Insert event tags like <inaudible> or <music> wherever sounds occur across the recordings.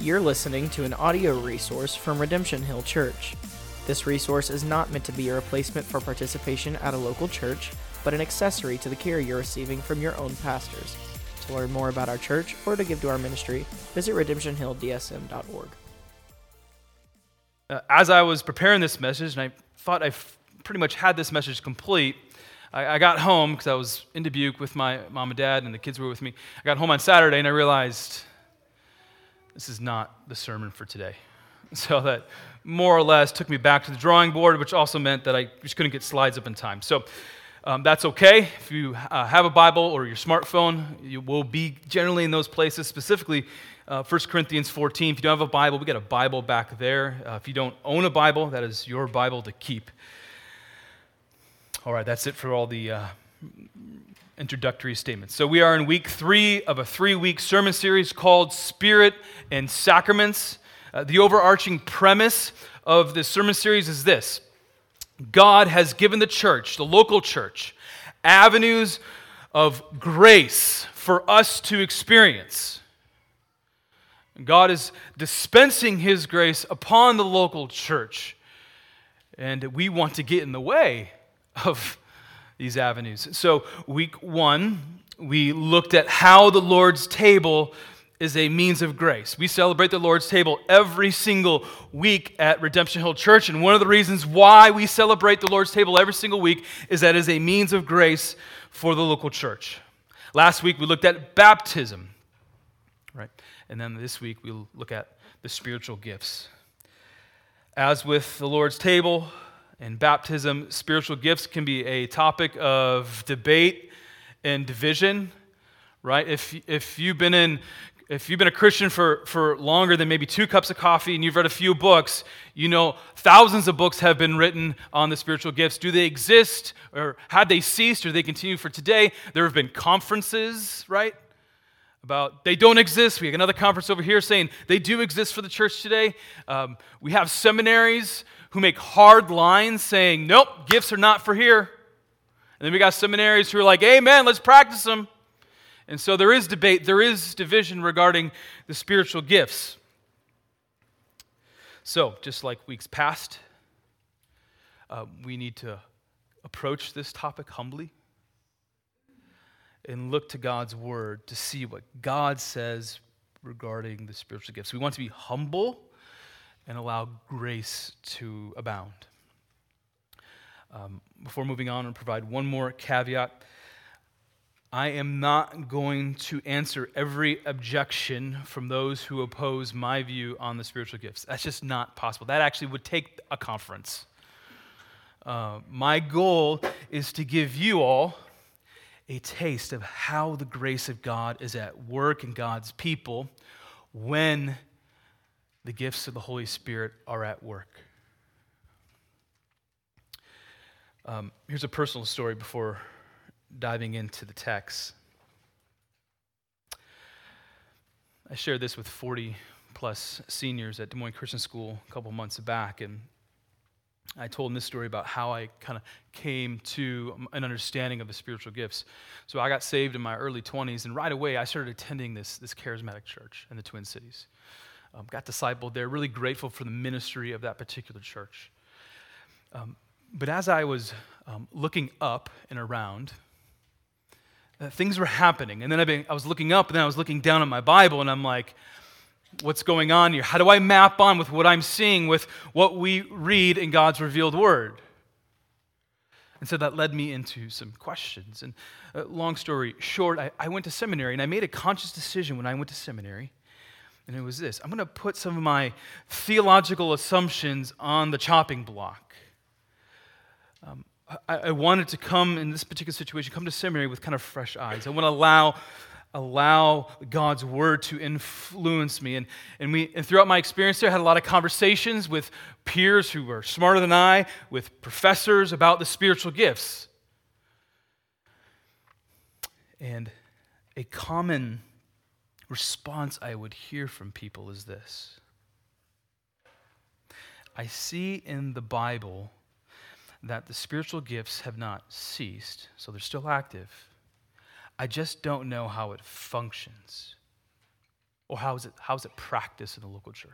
You're listening to an audio resource from Redemption Hill Church. This resource is not meant to be a replacement for participation at a local church, but an accessory to the care you're receiving from your own pastors. To learn more about our church or to give to our ministry, visit redemptionhilldsm.org. Uh, as I was preparing this message, and I thought I pretty much had this message complete, I got home because I was in Dubuque with my mom and dad, and the kids were with me. I got home on Saturday, and I realized this is not the sermon for today. <laughs> So that more or less took me back to the drawing board, which also meant that I just couldn't get slides up in time. So um, that's okay. If you uh, have a Bible or your smartphone, you will be generally in those places, specifically uh, 1 Corinthians 14. If you don't have a Bible, we got a Bible back there. Uh, if you don't own a Bible, that is your Bible to keep. All right, that's it for all the uh, introductory statements. So we are in week three of a three week sermon series called Spirit and Sacraments. Uh, the overarching premise of this sermon series is this God has given the church, the local church, avenues of grace for us to experience. God is dispensing His grace upon the local church, and we want to get in the way of these avenues. So, week one, we looked at how the Lord's table is a means of grace. We celebrate the Lord's table every single week at Redemption Hill Church, and one of the reasons why we celebrate the Lord's table every single week is that it is a means of grace for the local church. Last week we looked at baptism, right? And then this week we'll look at the spiritual gifts. As with the Lord's table, and baptism, spiritual gifts can be a topic of debate and division, right? If, if you've been in if you've been a Christian for, for longer than maybe two cups of coffee and you've read a few books, you know thousands of books have been written on the spiritual gifts. Do they exist or had they ceased or they continue for today? There have been conferences, right? About they don't exist. We have another conference over here saying they do exist for the church today. Um, we have seminaries who make hard lines saying, nope, gifts are not for here. And then we got seminaries who are like, amen, let's practice them. And so there is debate, there is division regarding the spiritual gifts. So, just like weeks past, uh, we need to approach this topic humbly and look to God's word to see what God says regarding the spiritual gifts. We want to be humble and allow grace to abound. Um, before moving on, and provide one more caveat. I am not going to answer every objection from those who oppose my view on the spiritual gifts. That's just not possible. That actually would take a conference. Uh, my goal is to give you all a taste of how the grace of God is at work in God's people when the gifts of the Holy Spirit are at work. Um, here's a personal story before diving into the text. I shared this with 40 plus seniors at Des Moines Christian School a couple months back, and I told them this story about how I kind of came to an understanding of the spiritual gifts. So I got saved in my early 20s, and right away I started attending this, this charismatic church in the Twin Cities um, got discipled there, really grateful for the ministry of that particular church. Um, but as I was um, looking up and around, uh, things were happening. And then I, I was looking up, and then I was looking down at my Bible, and I'm like, what's going on here? How do I map on with what I'm seeing with what we read in God's revealed word? And so that led me into some questions. And uh, long story short, I, I went to seminary, and I made a conscious decision when I went to seminary and it was this I'm going to put some of my theological assumptions on the chopping block. Um, I, I, wanted to come in this particular situation, come to seminary with kind of fresh eyes. I want to allow, allow God's word to influence me. And, and, we, and throughout my experience there, I had a lot of conversations with peers who were smarter than I, with professors about the spiritual gifts. And a common response I would hear from people is this I see in the Bible that the spiritual gifts have not ceased, so they're still active. I just don't know how it functions. Or how is it, how is it practiced in the local church?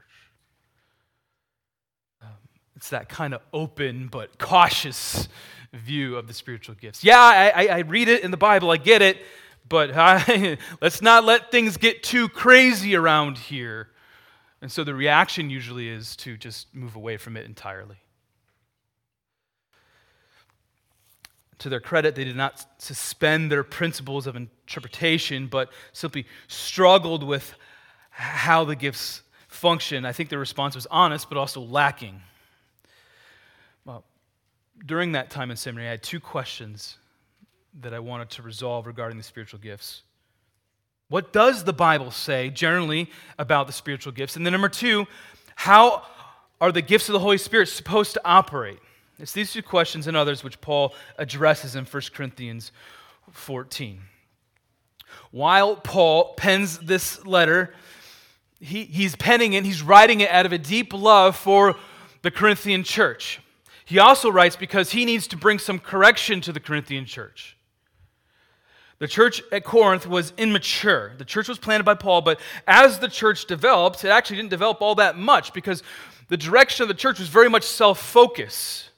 Um, it's that kind of open but cautious view of the spiritual gifts. Yeah, I, I, I read it in the Bible, I get it, but <laughs> I, let's not let things get too crazy around here. And so the reaction usually is to just move away from it entirely. To their credit, they did not suspend their principles of interpretation, but simply struggled with how the gifts function. I think the response was honest, but also lacking. Well, during that time in seminary, I had two questions that I wanted to resolve regarding the spiritual gifts. What does the Bible say generally about the spiritual gifts? And then, number two, how are the gifts of the Holy Spirit supposed to operate? It's these two questions and others which Paul addresses in 1 Corinthians 14. While Paul pens this letter, he, he's penning it, he's writing it out of a deep love for the Corinthian church. He also writes because he needs to bring some correction to the Corinthian church. The church at Corinth was immature. The church was planted by Paul, but as the church developed, it actually didn't develop all that much because the direction of the church was very much self focus.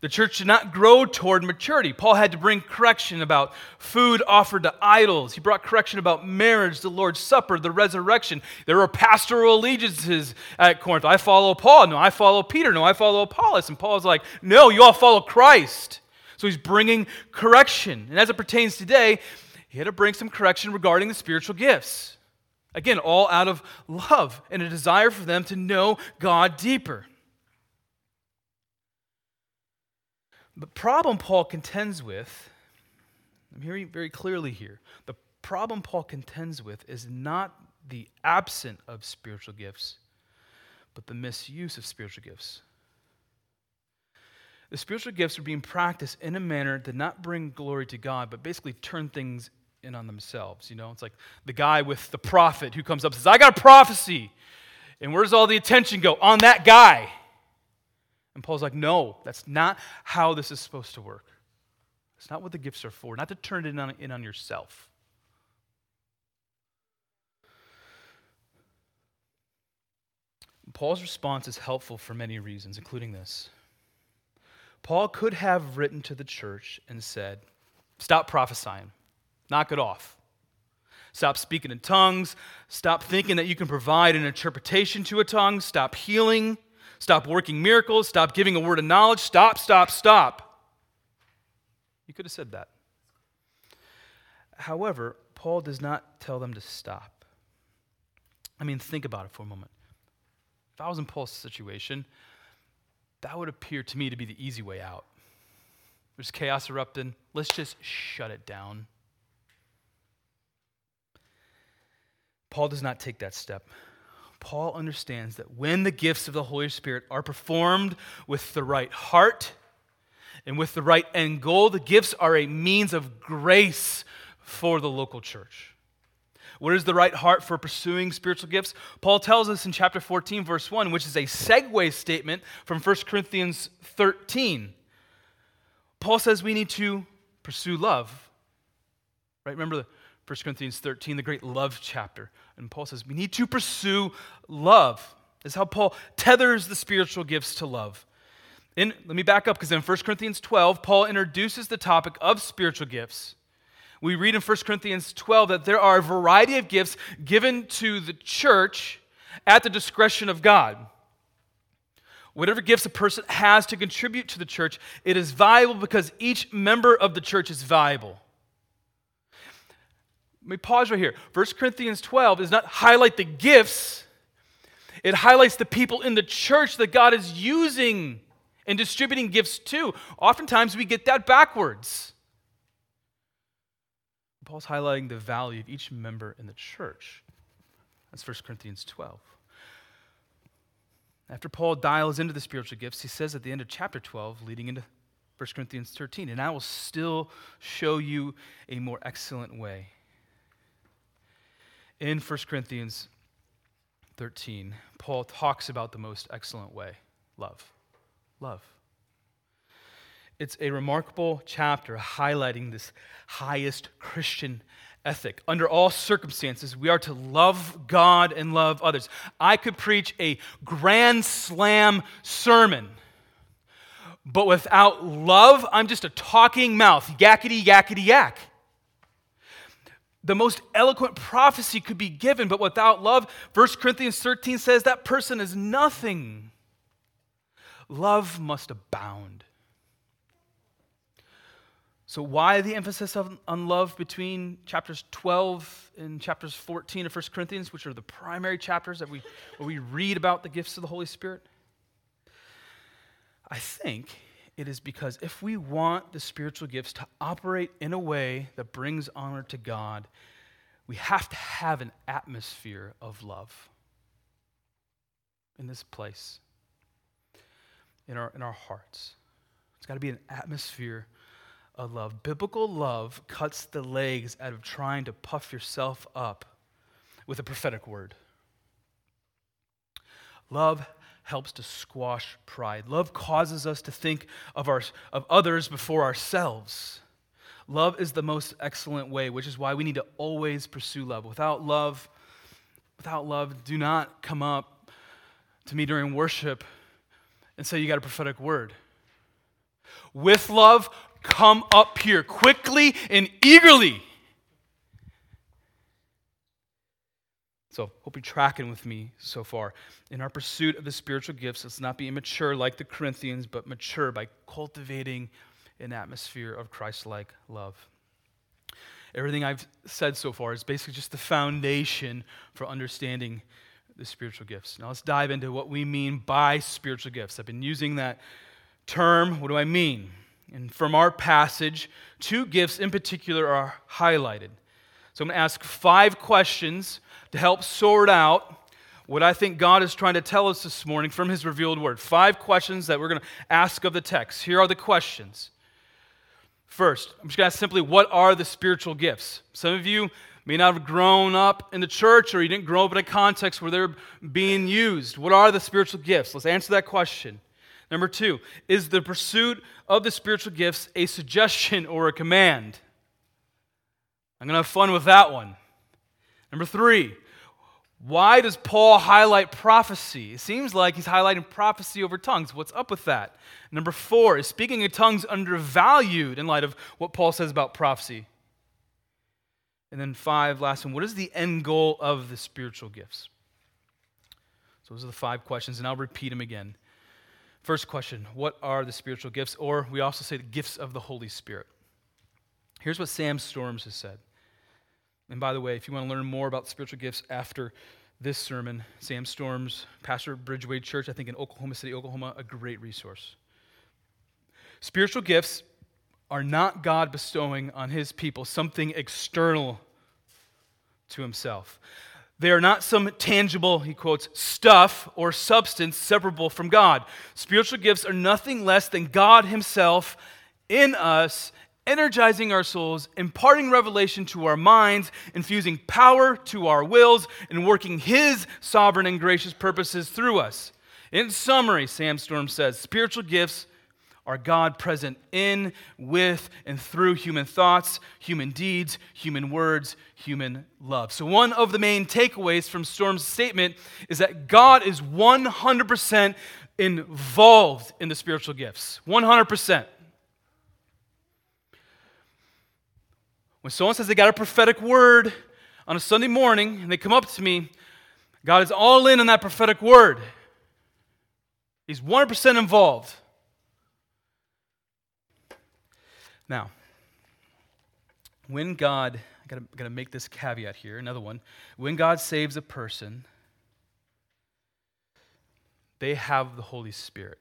The church did not grow toward maturity. Paul had to bring correction about food offered to idols. He brought correction about marriage, the Lord's Supper, the resurrection. There were pastoral allegiances at Corinth. I follow Paul. No, I follow Peter. No, I follow Apollos. And Paul's like, no, you all follow Christ. So he's bringing correction. And as it pertains today, he had to bring some correction regarding the spiritual gifts. Again, all out of love and a desire for them to know God deeper. The problem Paul contends with, I'm hearing very clearly here, the problem Paul contends with is not the absence of spiritual gifts, but the misuse of spiritual gifts. The spiritual gifts are being practiced in a manner that not bring glory to God, but basically turn things in on themselves. You know, it's like the guy with the prophet who comes up and says, I got a prophecy. And where does all the attention go? On that guy. And Paul's like, no, that's not how this is supposed to work. It's not what the gifts are for, not to turn it in on, in on yourself. Paul's response is helpful for many reasons, including this. Paul could have written to the church and said, Stop prophesying, knock it off. Stop speaking in tongues. Stop thinking that you can provide an interpretation to a tongue. Stop healing. Stop working miracles. Stop giving a word of knowledge. Stop, stop, stop. You could have said that. However, Paul does not tell them to stop. I mean, think about it for a moment. If I was in Paul's situation, that would appear to me to be the easy way out. There's chaos erupting. Let's just shut it down. Paul does not take that step. Paul understands that when the gifts of the Holy Spirit are performed with the right heart and with the right end goal, the gifts are a means of grace for the local church. What is the right heart for pursuing spiritual gifts? Paul tells us in chapter 14, verse 1, which is a segue statement from 1 Corinthians 13. Paul says we need to pursue love. Right? Remember the 1 Corinthians 13, the great love chapter. And Paul says we need to pursue love. This is how Paul tethers the spiritual gifts to love. In, let me back up because in 1 Corinthians 12, Paul introduces the topic of spiritual gifts we read in 1 Corinthians 12 that there are a variety of gifts given to the church at the discretion of God. Whatever gifts a person has to contribute to the church, it is valuable because each member of the church is valuable. Let me pause right here. 1 Corinthians 12 does not highlight the gifts, it highlights the people in the church that God is using and distributing gifts to. Oftentimes we get that backwards. Paul's highlighting the value of each member in the church. That's 1 Corinthians 12. After Paul dials into the spiritual gifts, he says at the end of chapter 12, leading into 1 Corinthians 13, and I will still show you a more excellent way. In 1 Corinthians 13, Paul talks about the most excellent way love. Love. It's a remarkable chapter highlighting this highest Christian ethic. Under all circumstances, we are to love God and love others. I could preach a grand slam sermon, but without love, I'm just a talking mouth, yakety, yakety, yak. The most eloquent prophecy could be given, but without love, 1 Corinthians 13 says that person is nothing. Love must abound. So, why the emphasis on, on love between chapters 12 and chapters 14 of 1 Corinthians, which are the primary chapters that we, where we read about the gifts of the Holy Spirit? I think it is because if we want the spiritual gifts to operate in a way that brings honor to God, we have to have an atmosphere of love in this place, in our, in our hearts. It's got to be an atmosphere of love. Biblical love cuts the legs out of trying to puff yourself up with a prophetic word. Love helps to squash pride. Love causes us to think of, our, of others before ourselves. Love is the most excellent way, which is why we need to always pursue love. Without love, without love, do not come up to me during worship and say you got a prophetic word. With love, come up here quickly and eagerly. So, hope you're tracking with me so far. In our pursuit of the spiritual gifts, let's not be immature like the Corinthians, but mature by cultivating an atmosphere of Christ like love. Everything I've said so far is basically just the foundation for understanding the spiritual gifts. Now, let's dive into what we mean by spiritual gifts. I've been using that term. What do I mean? And from our passage, two gifts in particular are highlighted. So I'm going to ask five questions to help sort out what I think God is trying to tell us this morning from His revealed word. Five questions that we're going to ask of the text. Here are the questions. First, I'm just going to ask simply, what are the spiritual gifts? Some of you may not have grown up in the church or you didn't grow up in a context where they're being used. What are the spiritual gifts? Let's answer that question. Number two, is the pursuit of the spiritual gifts a suggestion or a command? I'm going to have fun with that one. Number three, why does Paul highlight prophecy? It seems like he's highlighting prophecy over tongues. What's up with that? Number four, is speaking in tongues undervalued in light of what Paul says about prophecy? And then five, last one, what is the end goal of the spiritual gifts? So those are the five questions, and I'll repeat them again. First question What are the spiritual gifts? Or we also say the gifts of the Holy Spirit. Here's what Sam Storms has said. And by the way, if you want to learn more about spiritual gifts after this sermon, Sam Storms, pastor Bridgeway Church, I think in Oklahoma City, Oklahoma, a great resource. Spiritual gifts are not God bestowing on his people something external to himself. They are not some tangible, he quotes, stuff or substance separable from God. Spiritual gifts are nothing less than God Himself in us, energizing our souls, imparting revelation to our minds, infusing power to our wills, and working His sovereign and gracious purposes through us. In summary, Sam Storm says, spiritual gifts are God present in, with, and through human thoughts, human deeds, human words, human love. So, one of the main takeaways from Storm's statement is that God is 100% involved in the spiritual gifts. 100%. When someone says they got a prophetic word on a Sunday morning and they come up to me, God is all in on that prophetic word. He's 100% involved. Now, when God, I gotta, gotta make this caveat here, another one. When God saves a person, they have the Holy Spirit.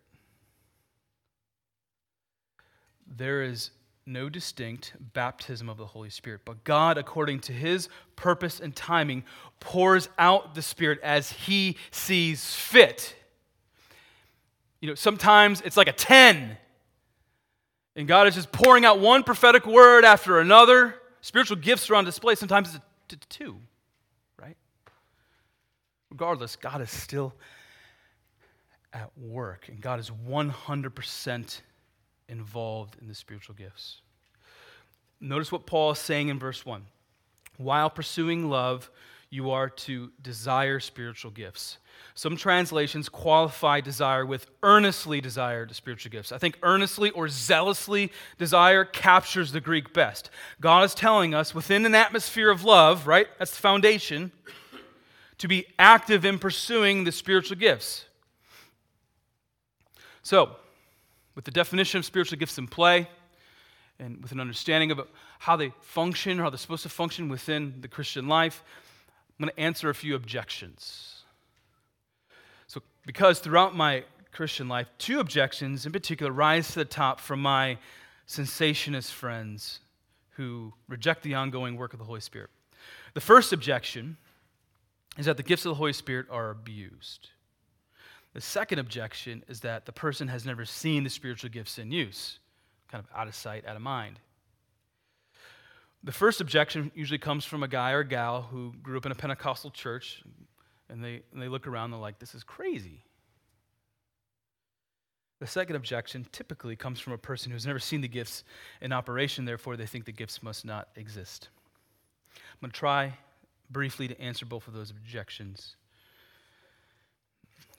There is no distinct baptism of the Holy Spirit, but God, according to his purpose and timing, pours out the Spirit as he sees fit. You know, sometimes it's like a 10 and God is just pouring out one prophetic word after another. Spiritual gifts are on display. Sometimes it's two, right? Regardless, God is still at work, and God is 100% involved in the spiritual gifts. Notice what Paul is saying in verse 1. While pursuing love, you are to desire spiritual gifts. Some translations qualify desire with earnestly desire spiritual gifts. I think earnestly or zealously desire captures the Greek best. God is telling us within an atmosphere of love, right? That's the foundation, to be active in pursuing the spiritual gifts. So, with the definition of spiritual gifts in play, and with an understanding of how they function, or how they're supposed to function within the Christian life, I'm going to answer a few objections. So, because throughout my Christian life, two objections in particular rise to the top from my cessationist friends who reject the ongoing work of the Holy Spirit. The first objection is that the gifts of the Holy Spirit are abused. The second objection is that the person has never seen the spiritual gifts in use, kind of out of sight, out of mind. The first objection usually comes from a guy or gal who grew up in a Pentecostal church, and they, and they look around and they're like, this is crazy. The second objection typically comes from a person who's never seen the gifts in operation, therefore, they think the gifts must not exist. I'm going to try briefly to answer both of those objections.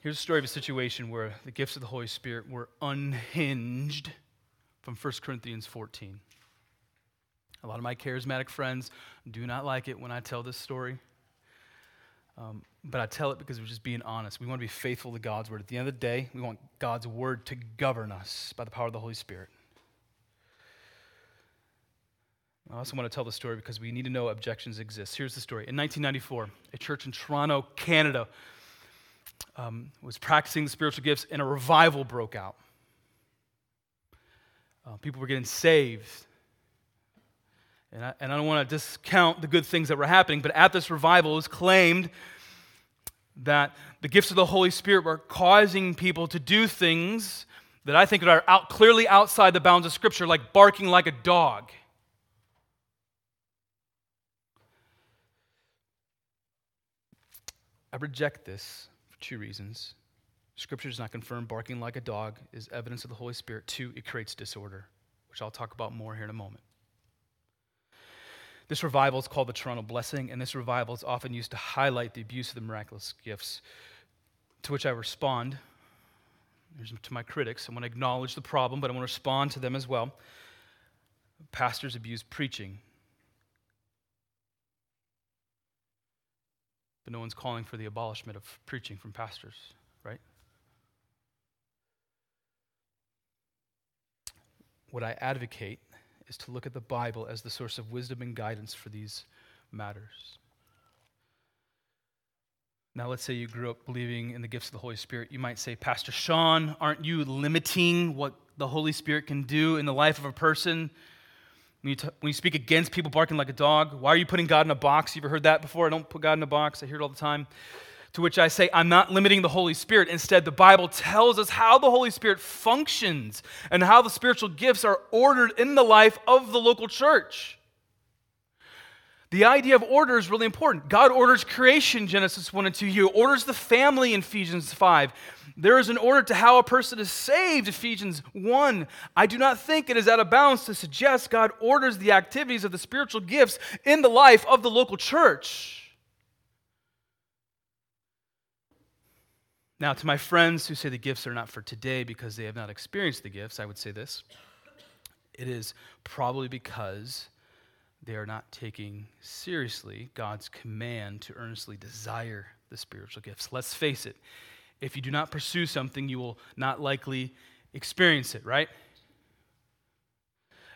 Here's a story of a situation where the gifts of the Holy Spirit were unhinged from 1 Corinthians 14. A lot of my charismatic friends do not like it when I tell this story. Um, but I tell it because we're just being honest. We want to be faithful to God's word. At the end of the day, we want God's word to govern us by the power of the Holy Spirit. I also want to tell the story because we need to know objections exist. Here's the story. In 1994, a church in Toronto, Canada, um, was practicing the spiritual gifts, and a revival broke out. Uh, people were getting saved. And I, and I don't want to discount the good things that were happening, but at this revival, it was claimed that the gifts of the Holy Spirit were causing people to do things that I think are out, clearly outside the bounds of Scripture, like barking like a dog. I reject this for two reasons. Scripture does not confirm barking like a dog is evidence of the Holy Spirit. Two, it creates disorder, which I'll talk about more here in a moment. This revival is called the Toronto Blessing, and this revival is often used to highlight the abuse of the miraculous gifts. To which I respond to my critics. I want to acknowledge the problem, but I want to respond to them as well. Pastors abuse preaching But no one's calling for the abolishment of preaching from pastors, right? What I advocate is to look at the Bible as the source of wisdom and guidance for these matters. Now, let's say you grew up believing in the gifts of the Holy Spirit. You might say, Pastor Sean, aren't you limiting what the Holy Spirit can do in the life of a person? When you, t- when you speak against people barking like a dog, why are you putting God in a box? You ever heard that before? I don't put God in a box. I hear it all the time. To which I say, I'm not limiting the Holy Spirit. Instead, the Bible tells us how the Holy Spirit functions and how the spiritual gifts are ordered in the life of the local church. The idea of order is really important. God orders creation, Genesis 1 and 2. He orders the family Ephesians 5. There is an order to how a person is saved, Ephesians 1. I do not think it is out of bounds to suggest God orders the activities of the spiritual gifts in the life of the local church. Now, to my friends who say the gifts are not for today because they have not experienced the gifts, I would say this. It is probably because they are not taking seriously God's command to earnestly desire the spiritual gifts. Let's face it, if you do not pursue something, you will not likely experience it, right?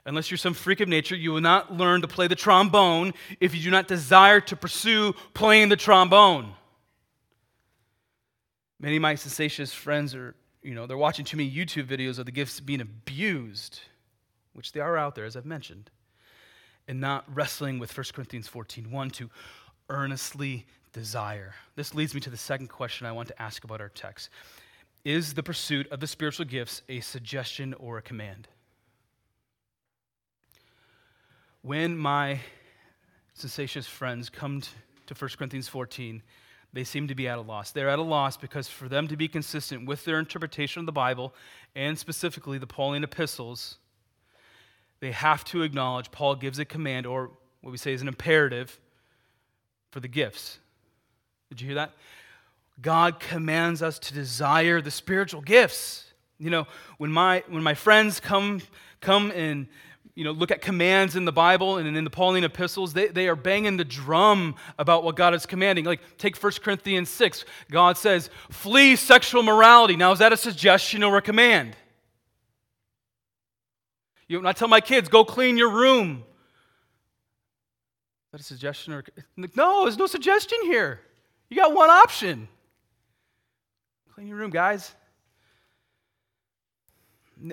Unless you're some freak of nature, you will not learn to play the trombone if you do not desire to pursue playing the trombone. Many of my cessationist friends are, you know, they're watching too many YouTube videos of the gifts being abused, which they are out there, as I've mentioned, and not wrestling with 1 Corinthians 14 1 to earnestly desire. This leads me to the second question I want to ask about our text Is the pursuit of the spiritual gifts a suggestion or a command? When my cessationist friends come to 1 Corinthians 14, they seem to be at a loss. They're at a loss because for them to be consistent with their interpretation of the Bible, and specifically the Pauline epistles, they have to acknowledge Paul gives a command, or what we say is an imperative, for the gifts. Did you hear that? God commands us to desire the spiritual gifts. You know, when my when my friends come come and you know, look at commands in the Bible and in the Pauline epistles, they, they are banging the drum about what God is commanding. Like, take 1 Corinthians 6. God says, flee sexual morality. Now, is that a suggestion or a command? You know, I tell my kids, go clean your room. Is that a suggestion or no? There's no suggestion here. You got one option. Clean your room, guys.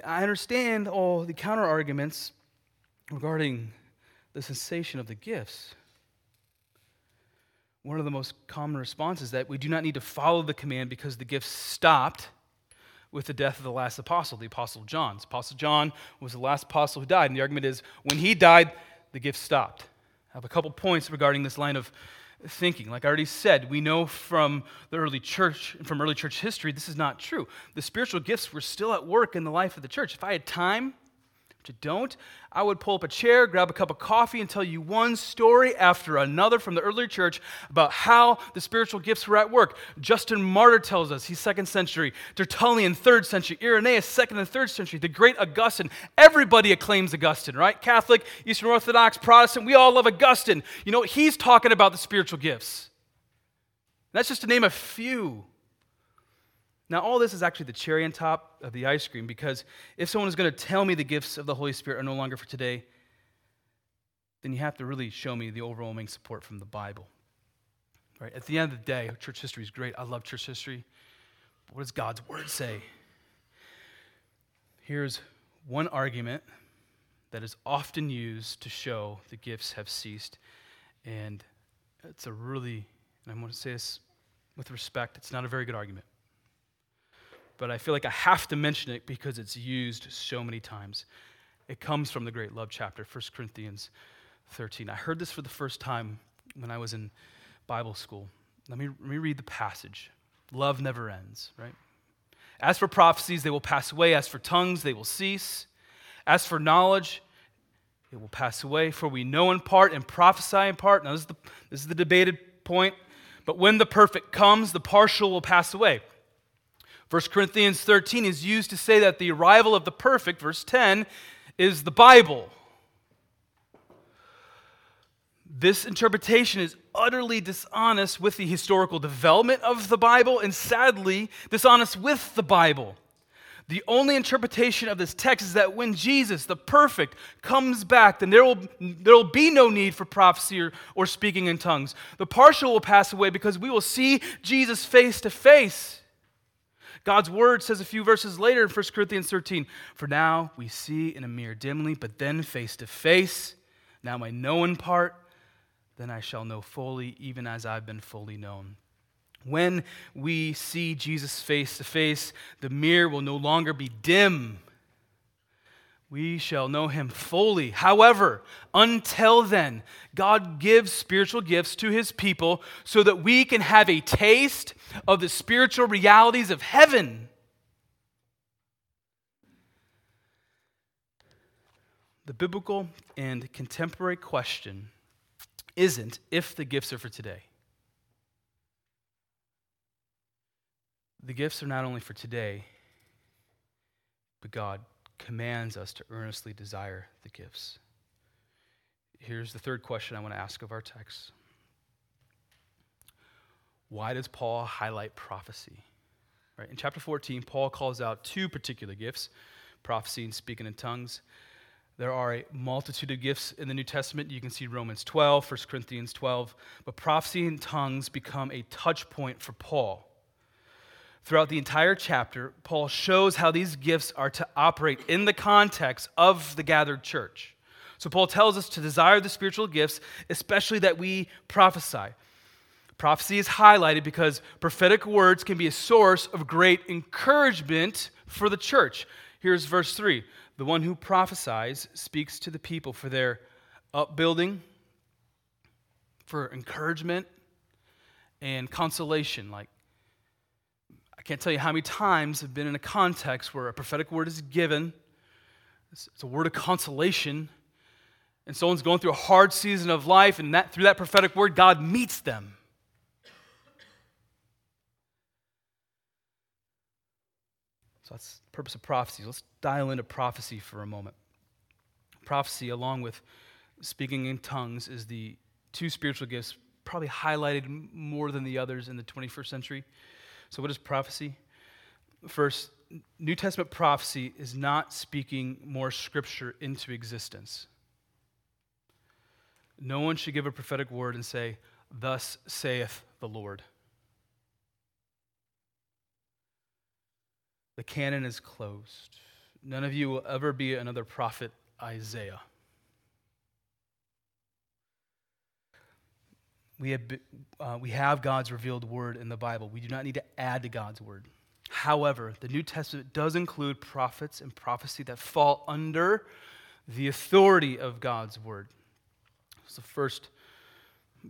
I understand all the counter arguments regarding the cessation of the gifts. One of the most common responses is that we do not need to follow the command because the gifts stopped with the death of the last apostle, the apostle John. Apostle John was the last apostle who died, and the argument is when he died, the gifts stopped. I have a couple points regarding this line of thinking. Like I already said, we know from the early church, and from early church history, this is not true. The spiritual gifts were still at work in the life of the church. If I had time, which I don't, I would pull up a chair, grab a cup of coffee, and tell you one story after another from the early church about how the spiritual gifts were at work. Justin Martyr tells us, he's second century. Tertullian, third century. Irenaeus, second and third century. The great Augustine. Everybody acclaims Augustine, right? Catholic, Eastern Orthodox, Protestant, we all love Augustine. You know, he's talking about the spiritual gifts. That's just to name a few. Now, all this is actually the cherry on top of the ice cream because if someone is going to tell me the gifts of the Holy Spirit are no longer for today, then you have to really show me the overwhelming support from the Bible. Right? At the end of the day, church history is great. I love church history. But what does God's word say? Here's one argument that is often used to show the gifts have ceased. And it's a really, and I'm going to say this with respect, it's not a very good argument but I feel like I have to mention it because it's used so many times. It comes from the great love chapter, 1 Corinthians 13. I heard this for the first time when I was in Bible school. Let me, let me read the passage. Love never ends, right? As for prophecies, they will pass away. As for tongues, they will cease. As for knowledge, it will pass away. For we know in part and prophesy in part. Now, this is the, this is the debated point. But when the perfect comes, the partial will pass away. 1 Corinthians 13 is used to say that the arrival of the perfect, verse 10, is the Bible. This interpretation is utterly dishonest with the historical development of the Bible and sadly dishonest with the Bible. The only interpretation of this text is that when Jesus, the perfect, comes back, then there will, there will be no need for prophecy or, or speaking in tongues. The partial will pass away because we will see Jesus face to face. God's word says a few verses later in 1 Corinthians 13 For now we see in a mirror dimly, but then face to face. Now I know in part, then I shall know fully, even as I've been fully known. When we see Jesus face to face, the mirror will no longer be dim. We shall know him fully. However, until then, God gives spiritual gifts to his people so that we can have a taste of the spiritual realities of heaven. The biblical and contemporary question isn't if the gifts are for today. The gifts are not only for today, but God commands us to earnestly desire the gifts. Here's the third question I want to ask of our text Why does Paul highlight prophecy? Right, in chapter 14, Paul calls out two particular gifts prophecy and speaking in tongues. There are a multitude of gifts in the New Testament. You can see Romans 12, 1 Corinthians 12. But prophecy and tongues become a touch point for Paul. Throughout the entire chapter, Paul shows how these gifts are to operate in the context of the gathered church. So, Paul tells us to desire the spiritual gifts, especially that we prophesy. Prophecy is highlighted because prophetic words can be a source of great encouragement for the church. Here's verse 3 The one who prophesies speaks to the people for their upbuilding, for encouragement, and consolation, like I can't tell you how many times I've been in a context where a prophetic word is given, it's a word of consolation, and someone's going through a hard season of life, and that, through that prophetic word, God meets them. So that's the purpose of prophecy. Let's dial into prophecy for a moment. Prophecy, along with speaking in tongues, is the two spiritual gifts probably highlighted more than the others in the 21st century. So, what is prophecy? First, New Testament prophecy is not speaking more scripture into existence. No one should give a prophetic word and say, Thus saith the Lord. The canon is closed. None of you will ever be another prophet, Isaiah. We have, uh, we have God's revealed word in the Bible. We do not need to add to God's word. However, the New Testament does include prophets and prophecy that fall under the authority of God's word. It's the first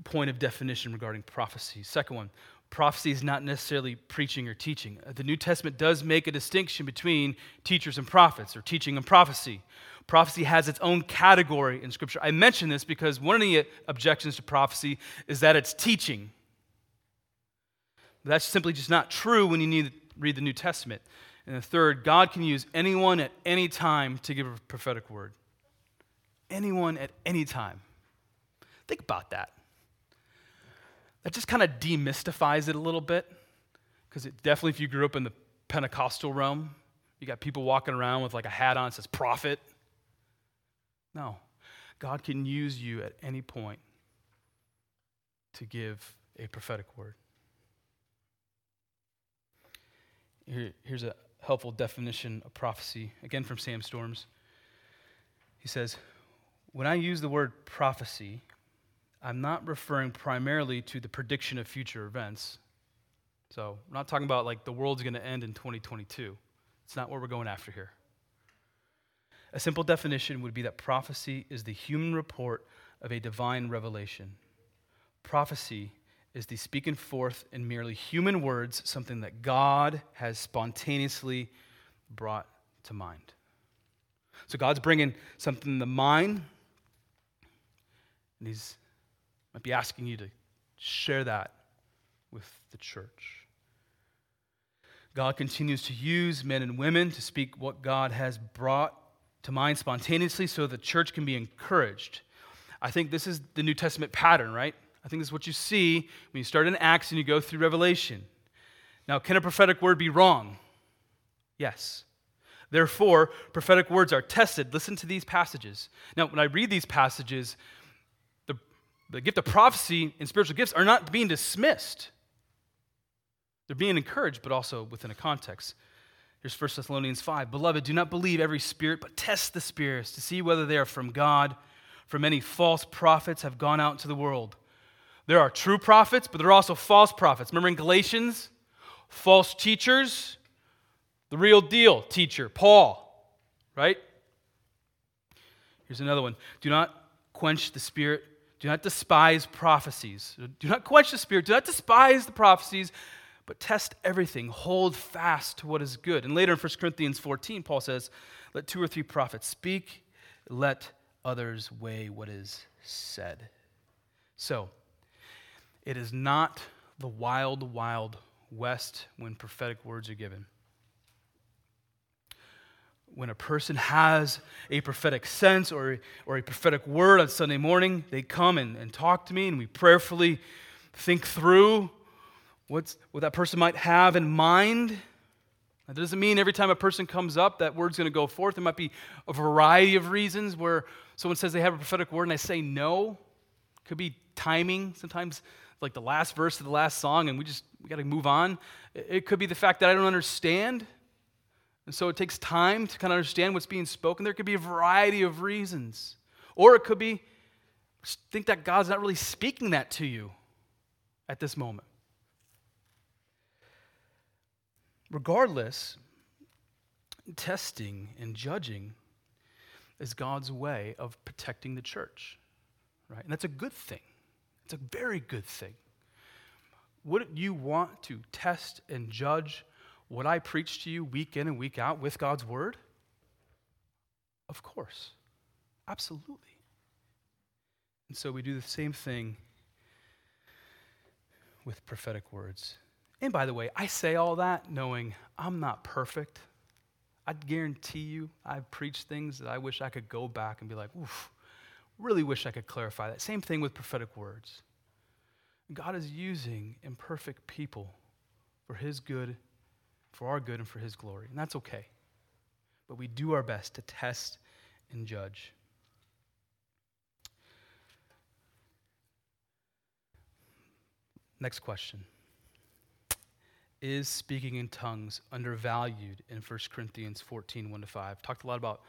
point of definition regarding prophecy. Second one, prophecy is not necessarily preaching or teaching. The New Testament does make a distinction between teachers and prophets, or teaching and prophecy. Prophecy has its own category in Scripture. I mention this because one of the objections to prophecy is that it's teaching. That's simply just not true when you need, read the New Testament. And the third, God can use anyone at any time to give a prophetic word. Anyone at any time. Think about that. That just kind of demystifies it a little bit. Because it definitely, if you grew up in the Pentecostal realm, you got people walking around with like a hat on that says prophet. No. God can use you at any point to give a prophetic word. Here, here's a helpful definition of prophecy, again from Sam Storms. He says, When I use the word prophecy, I'm not referring primarily to the prediction of future events. So, I'm not talking about like the world's going to end in 2022. It's not what we're going after here. A simple definition would be that prophecy is the human report of a divine revelation. Prophecy is the speaking forth in merely human words something that God has spontaneously brought to mind. So God's bringing something to mind, and He's might be asking you to share that with the church. God continues to use men and women to speak what God has brought to mind spontaneously so the church can be encouraged. I think this is the New Testament pattern, right? I think this is what you see when you start in Acts and you go through Revelation. Now, can a prophetic word be wrong? Yes. Therefore, prophetic words are tested. Listen to these passages. Now, when I read these passages, the, the gift of prophecy and spiritual gifts are not being dismissed. They're being encouraged, but also within a context. Here's 1 Thessalonians 5. Beloved, do not believe every spirit, but test the spirits to see whether they are from God. For many false prophets have gone out into the world. There are true prophets, but there are also false prophets. Remember in Galatians? False teachers, the real deal teacher, Paul, right? Here's another one. Do not quench the spirit. Do not despise prophecies. Do not quench the spirit. Do not despise the prophecies but test everything. Hold fast to what is good. And later in 1 Corinthians 14, Paul says, Let two or three prophets speak, let others weigh what is said. So, it is not the wild, wild west when prophetic words are given. When a person has a prophetic sense or, or a prophetic word on Sunday morning, they come and, and talk to me, and we prayerfully think through what's, what that person might have in mind. That doesn't mean every time a person comes up, that word's going to go forth. There might be a variety of reasons where someone says they have a prophetic word and I say no. Could be timing. Sometimes, like the last verse of the last song, and we just we got to move on. It could be the fact that I don't understand. And so it takes time to kind of understand what's being spoken. There could be a variety of reasons. Or it could be think that God's not really speaking that to you at this moment. Regardless, testing and judging is God's way of protecting the church, right? And that's a good thing. It's a very good thing. Wouldn't you want to test and judge what I preach to you week in and week out with God's word? Of course. Absolutely. And so we do the same thing with prophetic words. And by the way, I say all that knowing I'm not perfect. I guarantee you, I've preached things that I wish I could go back and be like, oof, really wish I could clarify that. Same thing with prophetic words. God is using imperfect people for His good, for our good, and for His glory. And that's okay. But we do our best to test and judge. Next question Is speaking in tongues undervalued in 1 Corinthians 14 1 to 5? Talked a lot about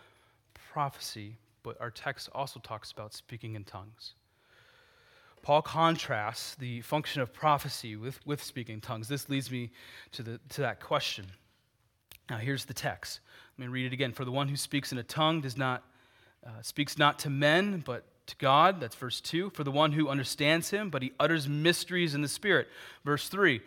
prophecy, but our text also talks about speaking in tongues. Paul contrasts the function of prophecy with, with speaking in tongues. This leads me to, the, to that question. Now, here's the text. Let me read it again. For the one who speaks in a tongue does not uh, speaks not to men, but to God. That's verse 2. For the one who understands him, but he utters mysteries in the Spirit. Verse 3.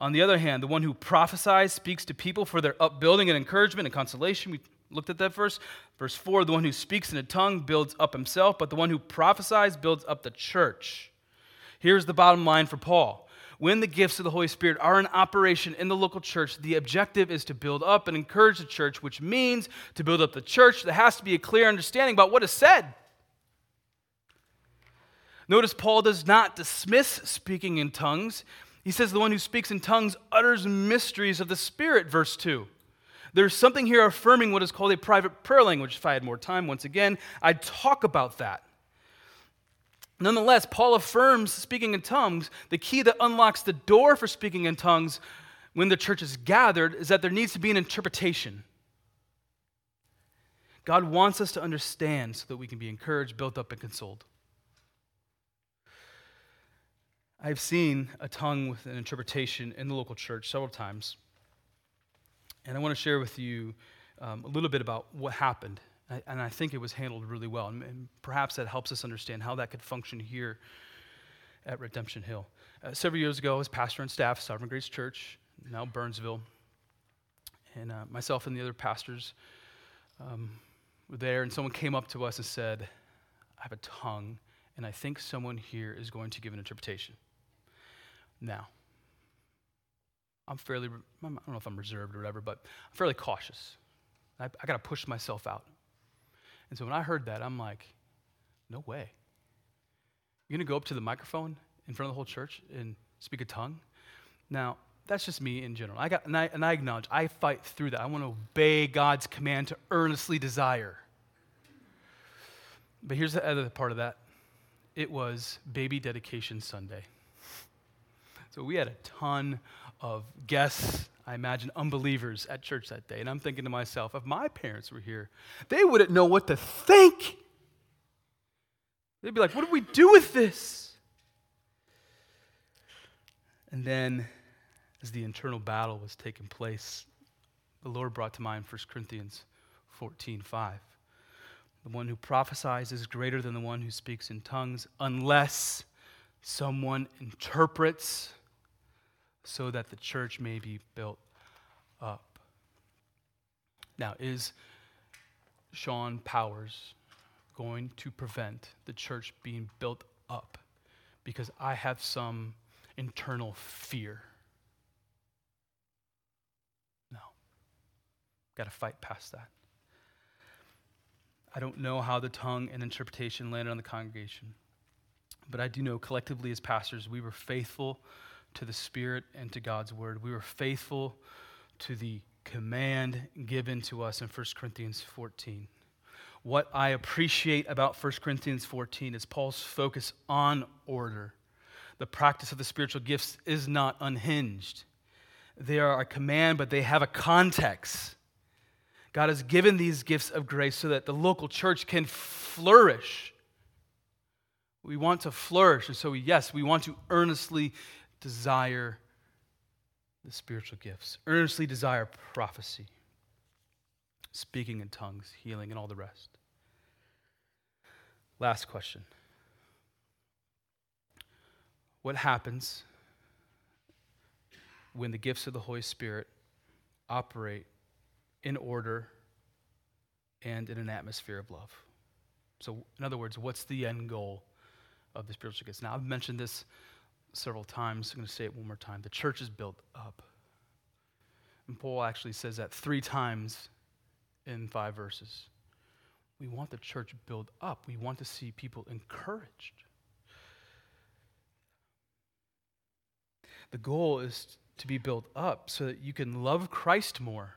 On the other hand, the one who prophesies speaks to people for their upbuilding and encouragement and consolation. We looked at that verse. Verse 4 The one who speaks in a tongue builds up himself, but the one who prophesies builds up the church. Here's the bottom line for Paul. When the gifts of the Holy Spirit are in operation in the local church, the objective is to build up and encourage the church, which means to build up the church, there has to be a clear understanding about what is said. Notice Paul does not dismiss speaking in tongues. He says the one who speaks in tongues utters mysteries of the Spirit, verse 2. There's something here affirming what is called a private prayer language. If I had more time, once again, I'd talk about that. Nonetheless, Paul affirms speaking in tongues. The key that unlocks the door for speaking in tongues when the church is gathered is that there needs to be an interpretation. God wants us to understand so that we can be encouraged, built up, and consoled. I've seen a tongue with an interpretation in the local church several times. And I want to share with you um, a little bit about what happened. And I think it was handled really well. And, and, perhaps that helps us understand how that could function here at Redemption Hill. Uh, several years ago, I was pastor and staff, Sovereign Grace Church, now Burnsville. And uh, myself and the other pastors um, were there, and someone came up to us and said, I have a tongue, and I think someone here is going to give an interpretation. Now, I'm fairly, I don't know if I'm reserved or whatever, but I'm fairly cautious. I, I got to push myself out. And so when I heard that, I'm like, no way. You're going to go up to the microphone in front of the whole church and speak a tongue? Now, that's just me in general. I got, and, I, and I acknowledge, I fight through that. I want to obey God's command to earnestly desire. But here's the other part of that it was baby dedication Sunday. So we had a ton of guests, I imagine unbelievers at church that day. And I'm thinking to myself, if my parents were here, they wouldn't know what to think. They'd be like, what do we do with this? And then, as the internal battle was taking place, the Lord brought to mind 1 Corinthians 14 5. The one who prophesies is greater than the one who speaks in tongues, unless someone interprets so that the church may be built up. Now, is Sean Powers going to prevent the church being built up because I have some internal fear? No. Got to fight past that. I don't know how the tongue and interpretation landed on the congregation, but I do know collectively as pastors, we were faithful to the Spirit and to God's Word. We were faithful to the command given to us in 1 Corinthians 14. What I appreciate about 1 Corinthians 14 is Paul's focus on order. The practice of the spiritual gifts is not unhinged. They are a command, but they have a context. God has given these gifts of grace so that the local church can flourish. We want to flourish, and so, yes, we want to earnestly desire the spiritual gifts, earnestly desire prophecy, speaking in tongues, healing, and all the rest. Last question What happens when the gifts of the Holy Spirit operate in order and in an atmosphere of love? So, in other words, what's the end goal of the spiritual gifts. Now, I've mentioned this several times. I'm going to say it one more time. The church is built up. And Paul actually says that three times in five verses. We want the church built up, we want to see people encouraged. The goal is to be built up so that you can love Christ more.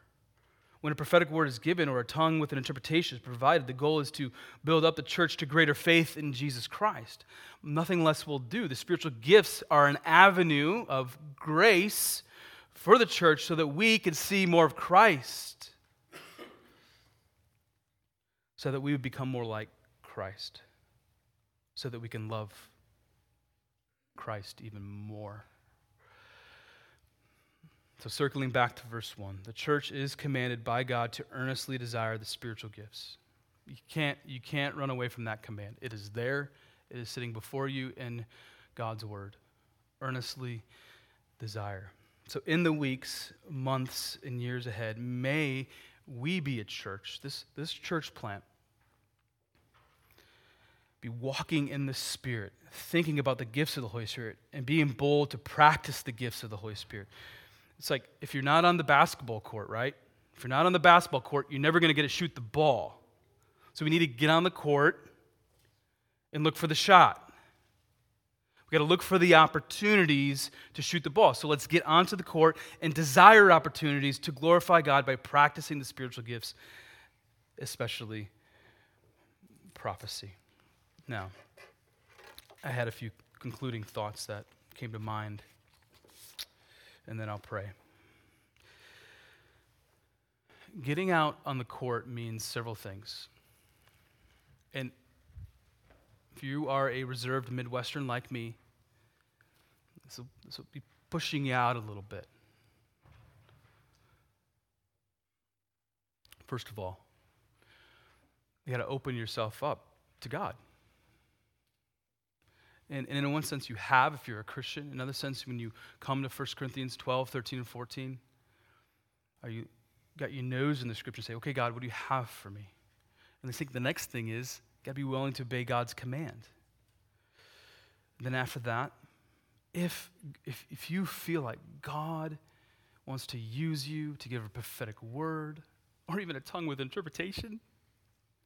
When a prophetic word is given or a tongue with an interpretation is provided, the goal is to build up the church to greater faith in Jesus Christ. Nothing less will do. The spiritual gifts are an avenue of grace for the church so that we can see more of Christ, so that we would become more like Christ, so that we can love Christ even more. So, circling back to verse 1, the church is commanded by God to earnestly desire the spiritual gifts. You can't, you can't run away from that command. It is there, it is sitting before you in God's word. Earnestly desire. So, in the weeks, months, and years ahead, may we be a church, this, this church plant, be walking in the Spirit, thinking about the gifts of the Holy Spirit, and being bold to practice the gifts of the Holy Spirit. It's like if you're not on the basketball court, right? If you're not on the basketball court, you're never going to get to shoot the ball. So we need to get on the court and look for the shot. We got to look for the opportunities to shoot the ball. So let's get onto the court and desire opportunities to glorify God by practicing the spiritual gifts, especially prophecy. Now, I had a few concluding thoughts that came to mind and then I'll pray. Getting out on the court means several things. And if you are a reserved Midwestern like me, this will, this will be pushing you out a little bit. First of all, you got to open yourself up to God. And, and, in one sense, you have if you're a Christian. In another sense, when you come to 1 Corinthians 12, 13, and 14, are you got your nose in the scripture and say, okay, God, what do you have for me? And I think the next thing is, got to be willing to obey God's command. And then after that, if, if, if you feel like God wants to use you to give a prophetic word or even a tongue with interpretation,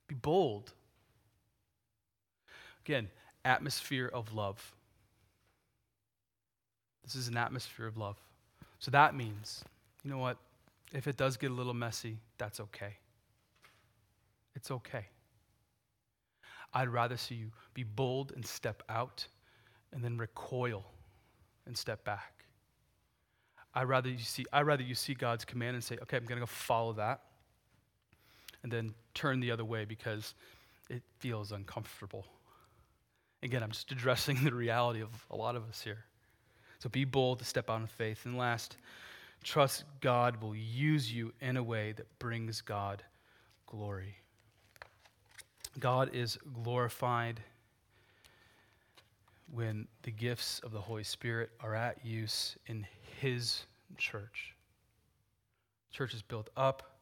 be bold. Again, atmosphere of love. This is an atmosphere of love. So that means, you know what? If it does get a little messy, that's okay. It's okay. I'd rather see you be bold and step out and then recoil and step back. I'd rather you see, I'd rather you see God's command and say, okay, I'm going to go follow that, and then turn the other way because it feels uncomfortable. Again, I'm just <laughs> addressing the reality of a lot of us here. So be bold to step out in faith. And last, trust God will use you in a way that brings God glory. God is glorified when the gifts of the Holy Spirit are at use in His church. Church is built up,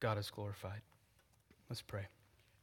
God is glorified. Let's pray.